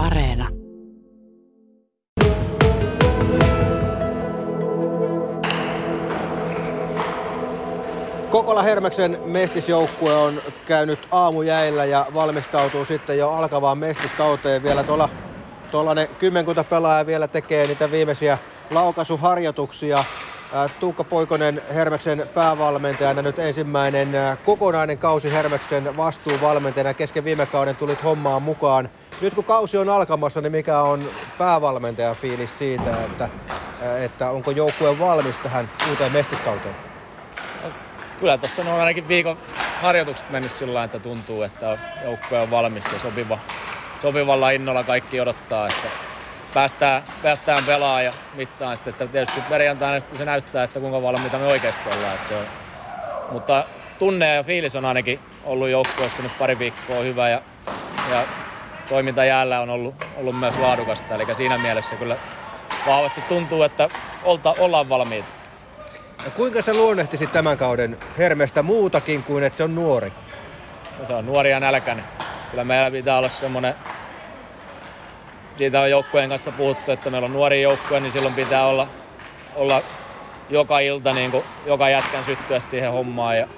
Areena. Kokola Hermeksen mestisjoukkue on käynyt aamujäillä ja valmistautuu sitten jo alkavaan mestiskauteen. Vielä tuolla, tuolla ne kymmenkunta pelaajaa vielä tekee niitä viimeisiä laukaisuharjoituksia. Tuukka Poikonen Hermeksen päävalmentajana nyt ensimmäinen kokonainen kausi Hermeksen vastuuvalmentajana. Kesken viime kauden tulit hommaan mukaan. Nyt kun kausi on alkamassa, niin mikä on päävalmentajan fiilis siitä, että, että onko joukkue valmis tähän uuteen mestiskauteen? kyllä tässä on ainakin viikon harjoitukset mennyt sillä että tuntuu, että joukkue on valmis ja sopiva, sopivalla innolla kaikki odottaa, että päästään, päästään pelaamaan ja mittaan sitten, että tietysti perjantaina sitten se näyttää, että kuinka valmiita me oikeasti ollaan. Että se on. Mutta tunne ja fiilis on ainakin ollut joukkueessa nyt pari viikkoa hyvä ja, ja toiminta jäällä on ollut, ollut myös laadukasta. Eli siinä mielessä kyllä vahvasti tuntuu, että olta, ollaan valmiita. Ja kuinka sä luonnehtisit tämän kauden Hermestä muutakin kuin, että se on nuori? No se on nuori ja nälkäinen. Kyllä meillä pitää olla semmoinen, siitä on joukkueen kanssa puhuttu, että meillä on nuori joukkue, niin silloin pitää olla, olla joka ilta niin kuin, joka jätkän syttyä siihen hommaan ja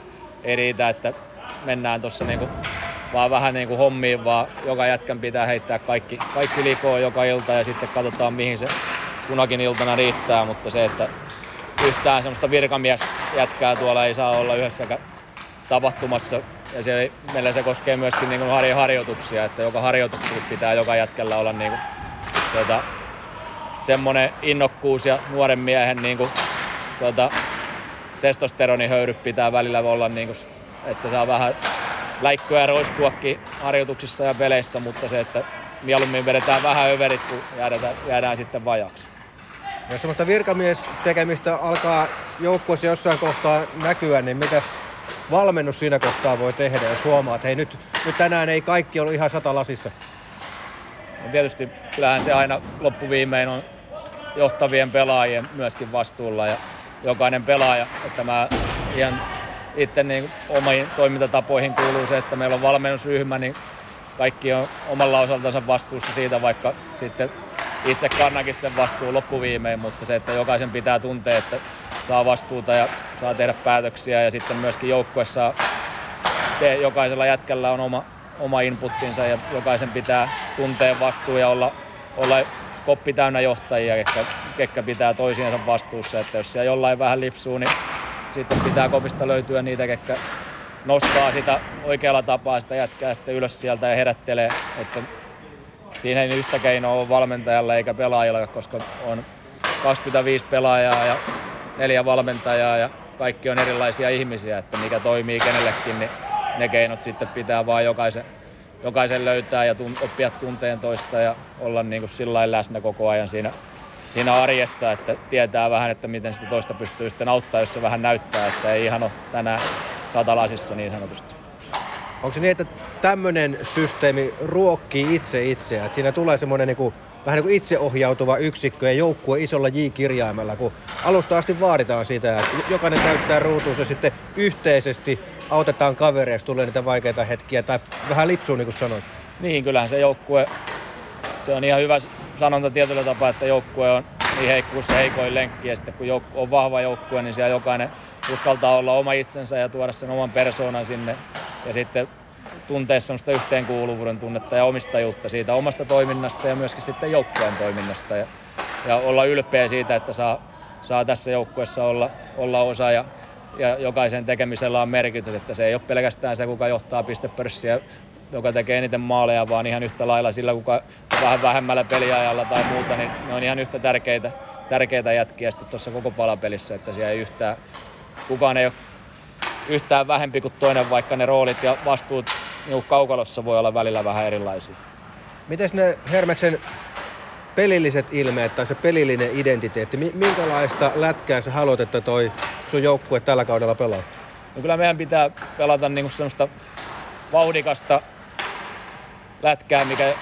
ei riitä, että mennään tuossa niin vaan vähän niin kuin hommiin, vaan joka jätkän pitää heittää kaikki, kaikki likoon joka ilta ja sitten katsotaan mihin se kunakin iltana riittää, mutta se, että yhtään semmoista virkamiesjätkää tuolla ei saa olla yhdessä tapahtumassa. Ja se, meillä se koskee myöskin niin kuin harjoituksia, että joka harjoituksessa pitää joka jätkellä olla niin kuin, tuota, semmoinen innokkuus ja nuoren miehen niin kuin, tuota, testosteronihöyryt pitää välillä olla, niin kuin, että saa vähän läikkyä ja roiskuakin harjoituksissa ja peleissä, mutta se, että mieluummin vedetään vähän överit, kun jäädään, jäädään sitten vajaksi. Jos semmoista virkamiestekemistä alkaa joukkueessa jossain kohtaa näkyä, niin mitäs valmennus siinä kohtaa voi tehdä, jos huomaa, että hei nyt, nyt tänään ei kaikki ollut ihan sata lasissa? No tietysti kyllähän se aina loppuviimein on johtavien pelaajien myöskin vastuulla ja jokainen pelaaja, että mä ihan itse niin omiin toimintatapoihin kuuluu se, että meillä on valmennusryhmä, niin kaikki on omalla osaltansa vastuussa siitä, vaikka sitten itse kannakin sen vastuu loppuviimein, mutta se, että jokaisen pitää tuntea, että saa vastuuta ja saa tehdä päätöksiä ja sitten myöskin joukkuessa te, jokaisella jätkällä on oma, oma inputtinsa ja jokaisen pitää tuntea vastuu ja olla, olla koppi täynnä johtajia, ketkä, ketkä pitää toisiinsa vastuussa. Että jos siellä jollain vähän lipsuu, niin sitten pitää kopista löytyä niitä, ketkä nostaa sitä oikealla tapaa sitä jätkää sitten ylös sieltä ja herättelee. Että siinä ei yhtä keinoa ole valmentajalla eikä pelaajalla, koska on 25 pelaajaa ja neljä valmentajaa ja kaikki on erilaisia ihmisiä, että mikä toimii kenellekin, niin ne keinot sitten pitää vaan jokaisen, jokaisen löytää ja tun, oppia tunteen toista ja olla niin kuin sillä läsnä koko ajan siinä, siinä arjessa, että tietää vähän, että miten sitä toista pystyy sitten auttaa, jos se vähän näyttää, että ei ihan ole tänään satalasissa niin sanotusti. Onko se niin, että tämmöinen systeemi ruokkii itse itseään? Siinä tulee semmoinen niin kuin, vähän niin kuin itseohjautuva yksikkö ja joukkue isolla J-kirjaimella, kun alusta asti vaaditaan sitä, että jokainen käyttää ruutuun ja sitten yhteisesti autetaan kavereja, jos tulee niitä vaikeita hetkiä. Tai vähän lipsuu, niin kuin sanoit. Niin, kyllähän se joukkue, se on ihan hyvä sanonta tietyllä tapaa, että joukkue on niin heikkuus se heikoin lenkki. Ja sitten kun on vahva joukkue, niin siellä jokainen uskaltaa olla oma itsensä ja tuoda sen oman persoonan sinne. Ja sitten tuntee sellaista yhteenkuuluvuuden tunnetta ja omistajuutta siitä omasta toiminnasta ja myöskin sitten joukkueen toiminnasta. Ja, ja olla ylpeä siitä, että saa, saa tässä joukkueessa olla, olla osa ja, ja jokaisen tekemisellä on merkitys, että se ei ole pelkästään se, kuka johtaa pistepörssiä, joka tekee eniten maaleja, vaan ihan yhtä lailla sillä, kuka vähän vähemmällä peliajalla tai muuta, niin ne on ihan yhtä tärkeitä, tärkeitä jätkiä sitten tuossa koko palapelissä, että siellä ei yhtään, kukaan ei ole yhtään vähempi kuin toinen, vaikka ne roolit ja vastuut niin kaukalossa voi olla välillä vähän erilaisia. Miten ne Hermeksen pelilliset ilmeet tai se pelillinen identiteetti, minkälaista lätkää sä haluat, että toi sun joukkue tällä kaudella pelaa? No kyllä meidän pitää pelata niinku semmoista vauhdikasta lätkää, mikä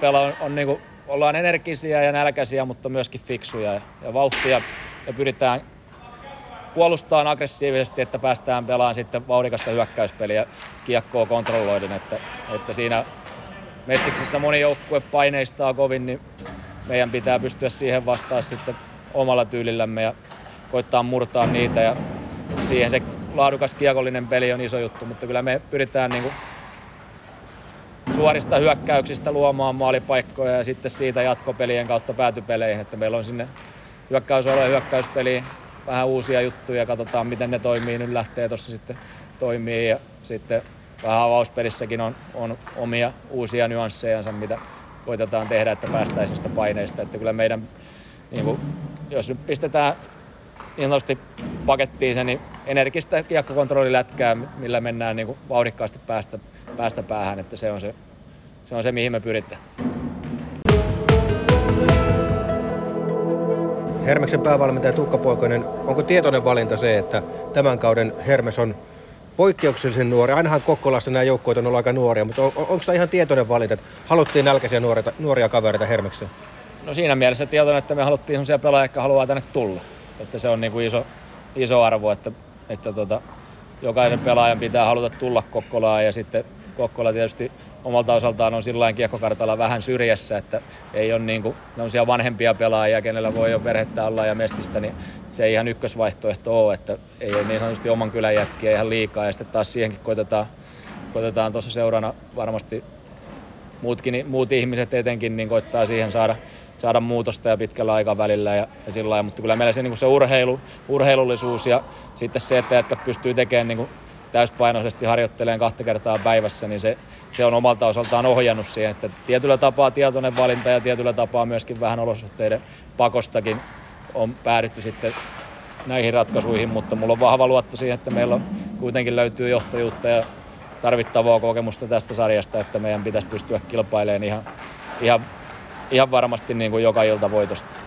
pelaa on, on niinku, ollaan energisiä ja nälkäisiä, mutta myöskin fiksuja ja, ja vauhtia ja pyritään puolustaa aggressiivisesti, että päästään pelaamaan sitten vauhdikasta hyökkäyspeliä kiekkoa kontrolloiden, että, että siinä Mestiksessä moni joukkue paineistaa kovin, niin meidän pitää pystyä siihen vastaan sitten omalla tyylillämme ja koittaa murtaa niitä. Ja siihen se laadukas kiekollinen peli on iso juttu, mutta kyllä me pyritään niin suorista hyökkäyksistä luomaan maalipaikkoja ja sitten siitä jatkopelien kautta päätypeleihin, että meillä on sinne hyökkäysalue hyökkäyspeliin vähän uusia juttuja, katsotaan miten ne toimii, nyt lähtee tuossa sitten toimii ja sitten vähän avauspelissäkin on, on omia uusia nyanssejansa, mitä koitetaan tehdä, että päästäisiin sitä paineista. Että kyllä meidän, niin kuin, jos nyt pistetään niin sanotusti pakettiin se, niin energistä kiekkokontrollilätkää, millä mennään niin kuin vauhdikkaasti päästä, päästä päähän, että se on se, se on se, mihin me pyritään. Hermeksen päävalmentaja Tukka Poikonen, onko tietoinen valinta se, että tämän kauden Hermes on poikkeuksellisen nuori. Ainahan Kokkolassa nämä joukkueet on ollut aika nuoria, mutta on, onko tämä ihan tietoinen valinta, että haluttiin nälkäisiä nuoria, nuoria kavereita Hermekseen? No siinä mielessä tietoinen, että me haluttiin sellaisia pelaajia, jotka haluaa tänne tulla. Että se on niin kuin iso, iso arvo, että, että tota, jokaisen pelaajan pitää haluta tulla Kokkolaan ja sitten Kokkola tietysti omalta osaltaan on sillä kiekkokartalla vähän syrjässä, että ei ole niin kuin, ne vanhempia pelaajia, kenellä voi jo perhettä olla ja mestistä, niin se ei ihan ykkösvaihtoehto ole, että ei ole niin sanotusti oman kylän jätkiä ihan liikaa ja sitten taas siihenkin koitetaan, koitetaan tuossa seurana varmasti muutkin, muut ihmiset etenkin niin koittaa siihen saada, saada muutosta ja pitkällä aikavälillä ja, ja sillä lailla. mutta kyllä meillä se, niin se urheilu, urheilullisuus ja sitten se, että jätkät pystyy tekemään niin täyspainoisesti harjoitteleen kahta kertaa päivässä, niin se, se on omalta osaltaan ohjannut siihen, että tietyllä tapaa tietoinen valinta ja tietyllä tapaa myöskin vähän olosuhteiden pakostakin on päädytty sitten näihin ratkaisuihin, mutta mulla on vahva luotto siihen, että meillä kuitenkin löytyy johtajuutta ja tarvittavaa kokemusta tästä sarjasta, että meidän pitäisi pystyä kilpailemaan ihan, ihan, ihan varmasti niin kuin joka ilta voitosta.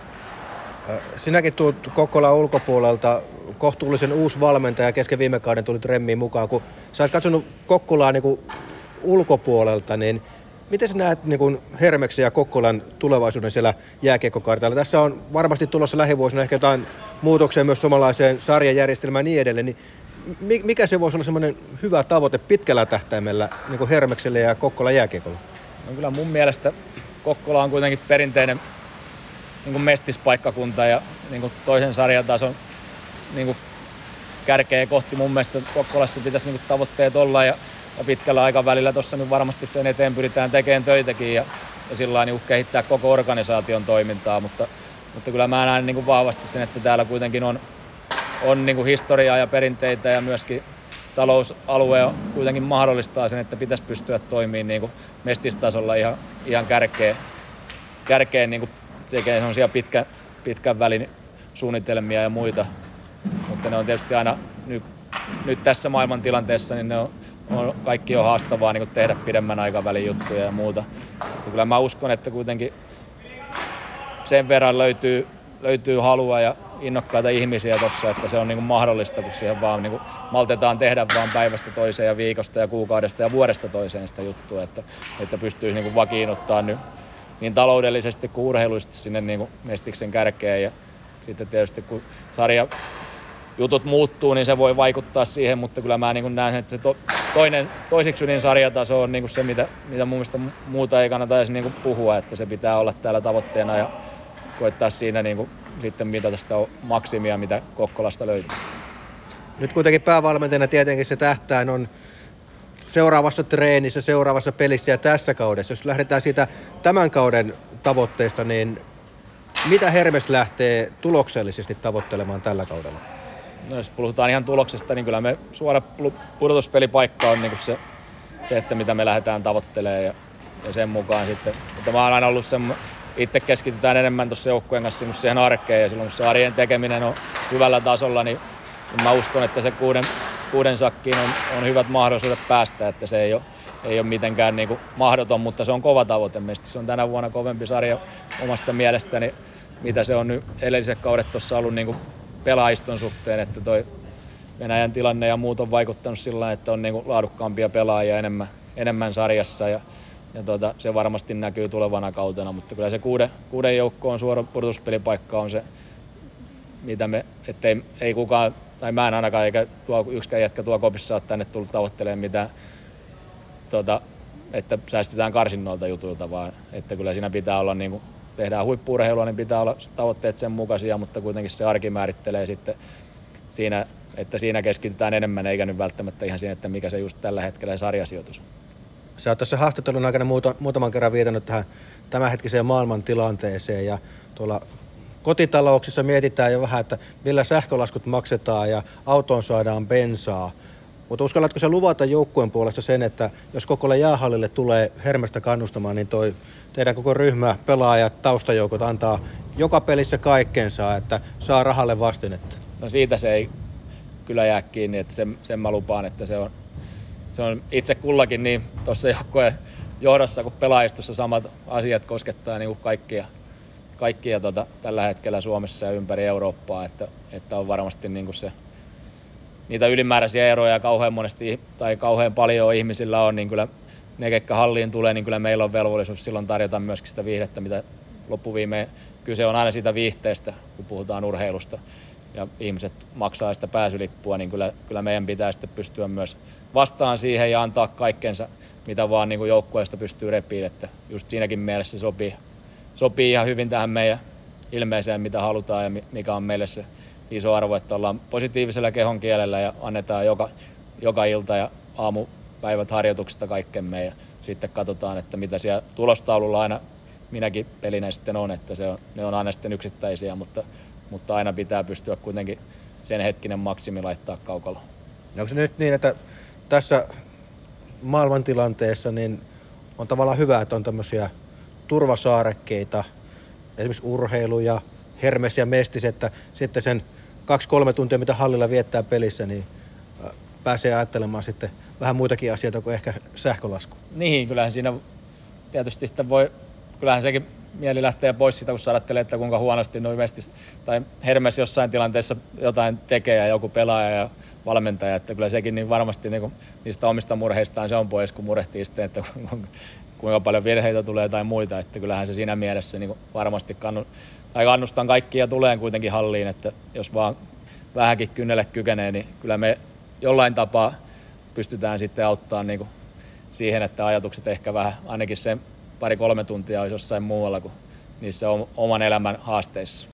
Sinäkin tulet Kokkolan ulkopuolelta kohtuullisen uusi valmentaja kesken viime kauden tuli Remmiin mukaan. Kun sä oot katsonut Kokkolaa niin ulkopuolelta, niin miten sä näet niin Hermeksen ja Kokkolan tulevaisuuden siellä jääkiekkokartalla? Tässä on varmasti tulossa lähivuosina ehkä jotain muutoksia myös suomalaiseen sarjajärjestelmään ja niin edelleen. Niin mikä se voisi olla semmoinen hyvä tavoite pitkällä tähtäimellä niin Hermekselle ja Kokkolan jääkiekolle? No kyllä mun mielestä Kokkola on kuitenkin perinteinen niin kuin mestispaikkakunta ja niin kuin toisen sarjatason niin kuin kärkeä kohti. Mun mielestä Kokkolassa pitäisi niin kuin tavoitteet olla ja, ja pitkällä aikavälillä tuossa nyt varmasti sen eteen pyritään tekemään töitäkin ja, ja sillä niin kehittää koko organisaation toimintaa, mutta, mutta kyllä mä näen niin kuin vahvasti sen, että täällä kuitenkin on, on niin kuin historiaa ja perinteitä ja myöskin talousalue kuitenkin mahdollistaa sen, että pitäisi pystyä toimimaan niin kuin mestistasolla ihan, ihan kärkeen, kärkeen niin kuin tekee sellaisia pitkä, pitkän välin suunnitelmia ja muita. Mutta ne on tietysti aina nyt, nyt tässä maailman tilanteessa, niin ne on, on kaikki on haastavaa niin tehdä pidemmän aikavälin juttuja ja muuta. Mutta kyllä mä uskon, että kuitenkin sen verran löytyy, löytyy halua ja innokkaita ihmisiä tuossa, että se on niin mahdollista, kun siihen vaan niin maltetaan tehdä vaan päivästä toiseen ja viikosta ja kuukaudesta ja vuodesta toiseen sitä juttua, että, että pystyisi niin vakiinnuttaa nyt niin taloudellisesti kuin urheilullisesti sinne niin kuin mestiksen kärkeen. Ja sitten tietysti kun sarja jutut muuttuu, niin se voi vaikuttaa siihen, mutta kyllä mä niin näen, että se to, toinen, toisiksi ydin sarjataso on niin kuin se, mitä, mitä mun mielestä muuta ei kannata edes niin kuin puhua, että se pitää olla täällä tavoitteena ja koittaa siinä niin kuin sitten mitata sitä maksimia, mitä Kokkolasta löytyy. Nyt kuitenkin päävalmentajana tietenkin se tähtäin on seuraavassa treenissä, seuraavassa pelissä ja tässä kaudessa. Jos lähdetään siitä tämän kauden tavoitteista, niin mitä Hermes lähtee tuloksellisesti tavoittelemaan tällä kaudella? No jos puhutaan ihan tuloksesta, niin kyllä me suora pudotuspelipaikka on niin kuin se, se, että mitä me lähdetään tavoittelemaan ja, ja sen mukaan sitten. Mutta mä oon aina ollut sen, itse keskitytään enemmän tuossa joukkueen kanssa niin siihen arkeen ja silloin kun se arjen tekeminen on hyvällä tasolla, niin, niin mä uskon, että se kuuden kuuden sakkiin on, on hyvät mahdollisuudet päästä, että se ei ole, ei ole mitenkään niin kuin mahdoton, mutta se on kova tavoite. Meistä se on tänä vuonna kovempi sarja omasta mielestäni, mitä se on nyt edelliset kaudet tuossa ollut niin kuin pelaajiston suhteen, että toi Venäjän tilanne ja muut on vaikuttanut sillä että on niin kuin laadukkaampia pelaajia enemmän, enemmän sarjassa ja, ja tuota, se varmasti näkyy tulevana kautena, mutta kyllä se kuuden, kuuden joukko on suora pudotuspelipaikka on se, mitä me, ettei ei kukaan tai mä en ainakaan, eikä tuo yksikään jätkä tuo kopissa ole tänne tullut tavoittelemaan mitään tuota, että säästytään karsinnoilta jutuilta, vaan että kyllä siinä pitää olla niin kuin, tehdään huippuurheilua, niin pitää olla tavoitteet sen mukaisia, mutta kuitenkin se arki määrittelee sitten siinä, että siinä keskitytään enemmän, eikä nyt välttämättä ihan siihen, että mikä se just tällä hetkellä se sarjasijoitus. Sä oot tässä haastattelun aikana muuta, muutaman kerran viitannut tähän tämänhetkiseen maailman tilanteeseen ja tuolla kotitalouksissa mietitään jo vähän, että millä sähkölaskut maksetaan ja autoon saadaan bensaa. Mutta uskallatko se luvata joukkueen puolesta sen, että jos koko jäähallille tulee hermestä kannustamaan, niin toi teidän koko ryhmä, pelaajat, taustajoukot antaa joka pelissä kaikkensa, että saa rahalle vastinetta? No siitä se ei kyllä jää kiinni, että sen, sen mä lupaan, että se on, se on itse kullakin niin tuossa joukkueen johdossa kuin pelaajistossa samat asiat koskettaa niin kaikkia, kaikkia tota, tällä hetkellä Suomessa ja ympäri Eurooppaa, että, että on varmasti niin kuin se, niitä ylimääräisiä eroja kauhean monesti tai kauhean paljon ihmisillä on, niin kyllä ne, ketkä halliin tulee, niin kyllä meillä on velvollisuus silloin tarjota myöskin sitä viihdettä, mitä loppuviimeen kyse on aina siitä viihteestä, kun puhutaan urheilusta. Ja ihmiset maksaa sitä pääsylippua, niin kyllä, kyllä meidän pitää sitten pystyä myös vastaan siihen ja antaa kaikkensa, mitä vaan niin joukkueesta pystyy repiin, että just siinäkin mielessä sopii, sopii ihan hyvin tähän meidän ilmeiseen, mitä halutaan ja mikä on meille se iso arvo, että ollaan positiivisella kehon kielellä ja annetaan joka, joka ilta ja aamupäivät harjoituksista kaikkemme ja sitten katsotaan, että mitä siellä tulostaululla aina minäkin pelinä sitten on, että se on, ne on aina sitten yksittäisiä, mutta, mutta aina pitää pystyä kuitenkin sen hetkinen maksimi laittaa kaukalla. Onko se nyt niin, että tässä maailmantilanteessa niin on tavallaan hyvä, että on tämmöisiä turvasaarekkeita, esimerkiksi urheilu ja Hermes ja Mestis, että sitten sen kaksi-kolme tuntia, mitä hallilla viettää pelissä, niin pääsee ajattelemaan sitten vähän muitakin asioita kuin ehkä sähkölasku. Niin, kyllähän siinä tietysti sitä voi, kyllähän sekin mieli lähtee pois siitä, kun sä että kuinka huonosti noin Mestis tai Hermes jossain tilanteessa jotain tekee ja joku pelaaja ja valmentaja, että kyllä sekin niin varmasti niin kuin niistä omista murheistaan se on pois, kun murehtii sitten, että kuinka paljon virheitä tulee tai muita, että kyllähän se siinä mielessä niin varmasti kannu, tai kannustan kaikkia tulee kuitenkin halliin, että jos vaan vähänkin kynnelle kykenee, niin kyllä me jollain tapaa pystytään sitten auttamaan niin siihen, että ajatukset ehkä vähän, ainakin se pari-kolme tuntia olisi jossain muualla kuin niissä oman elämän haasteissa.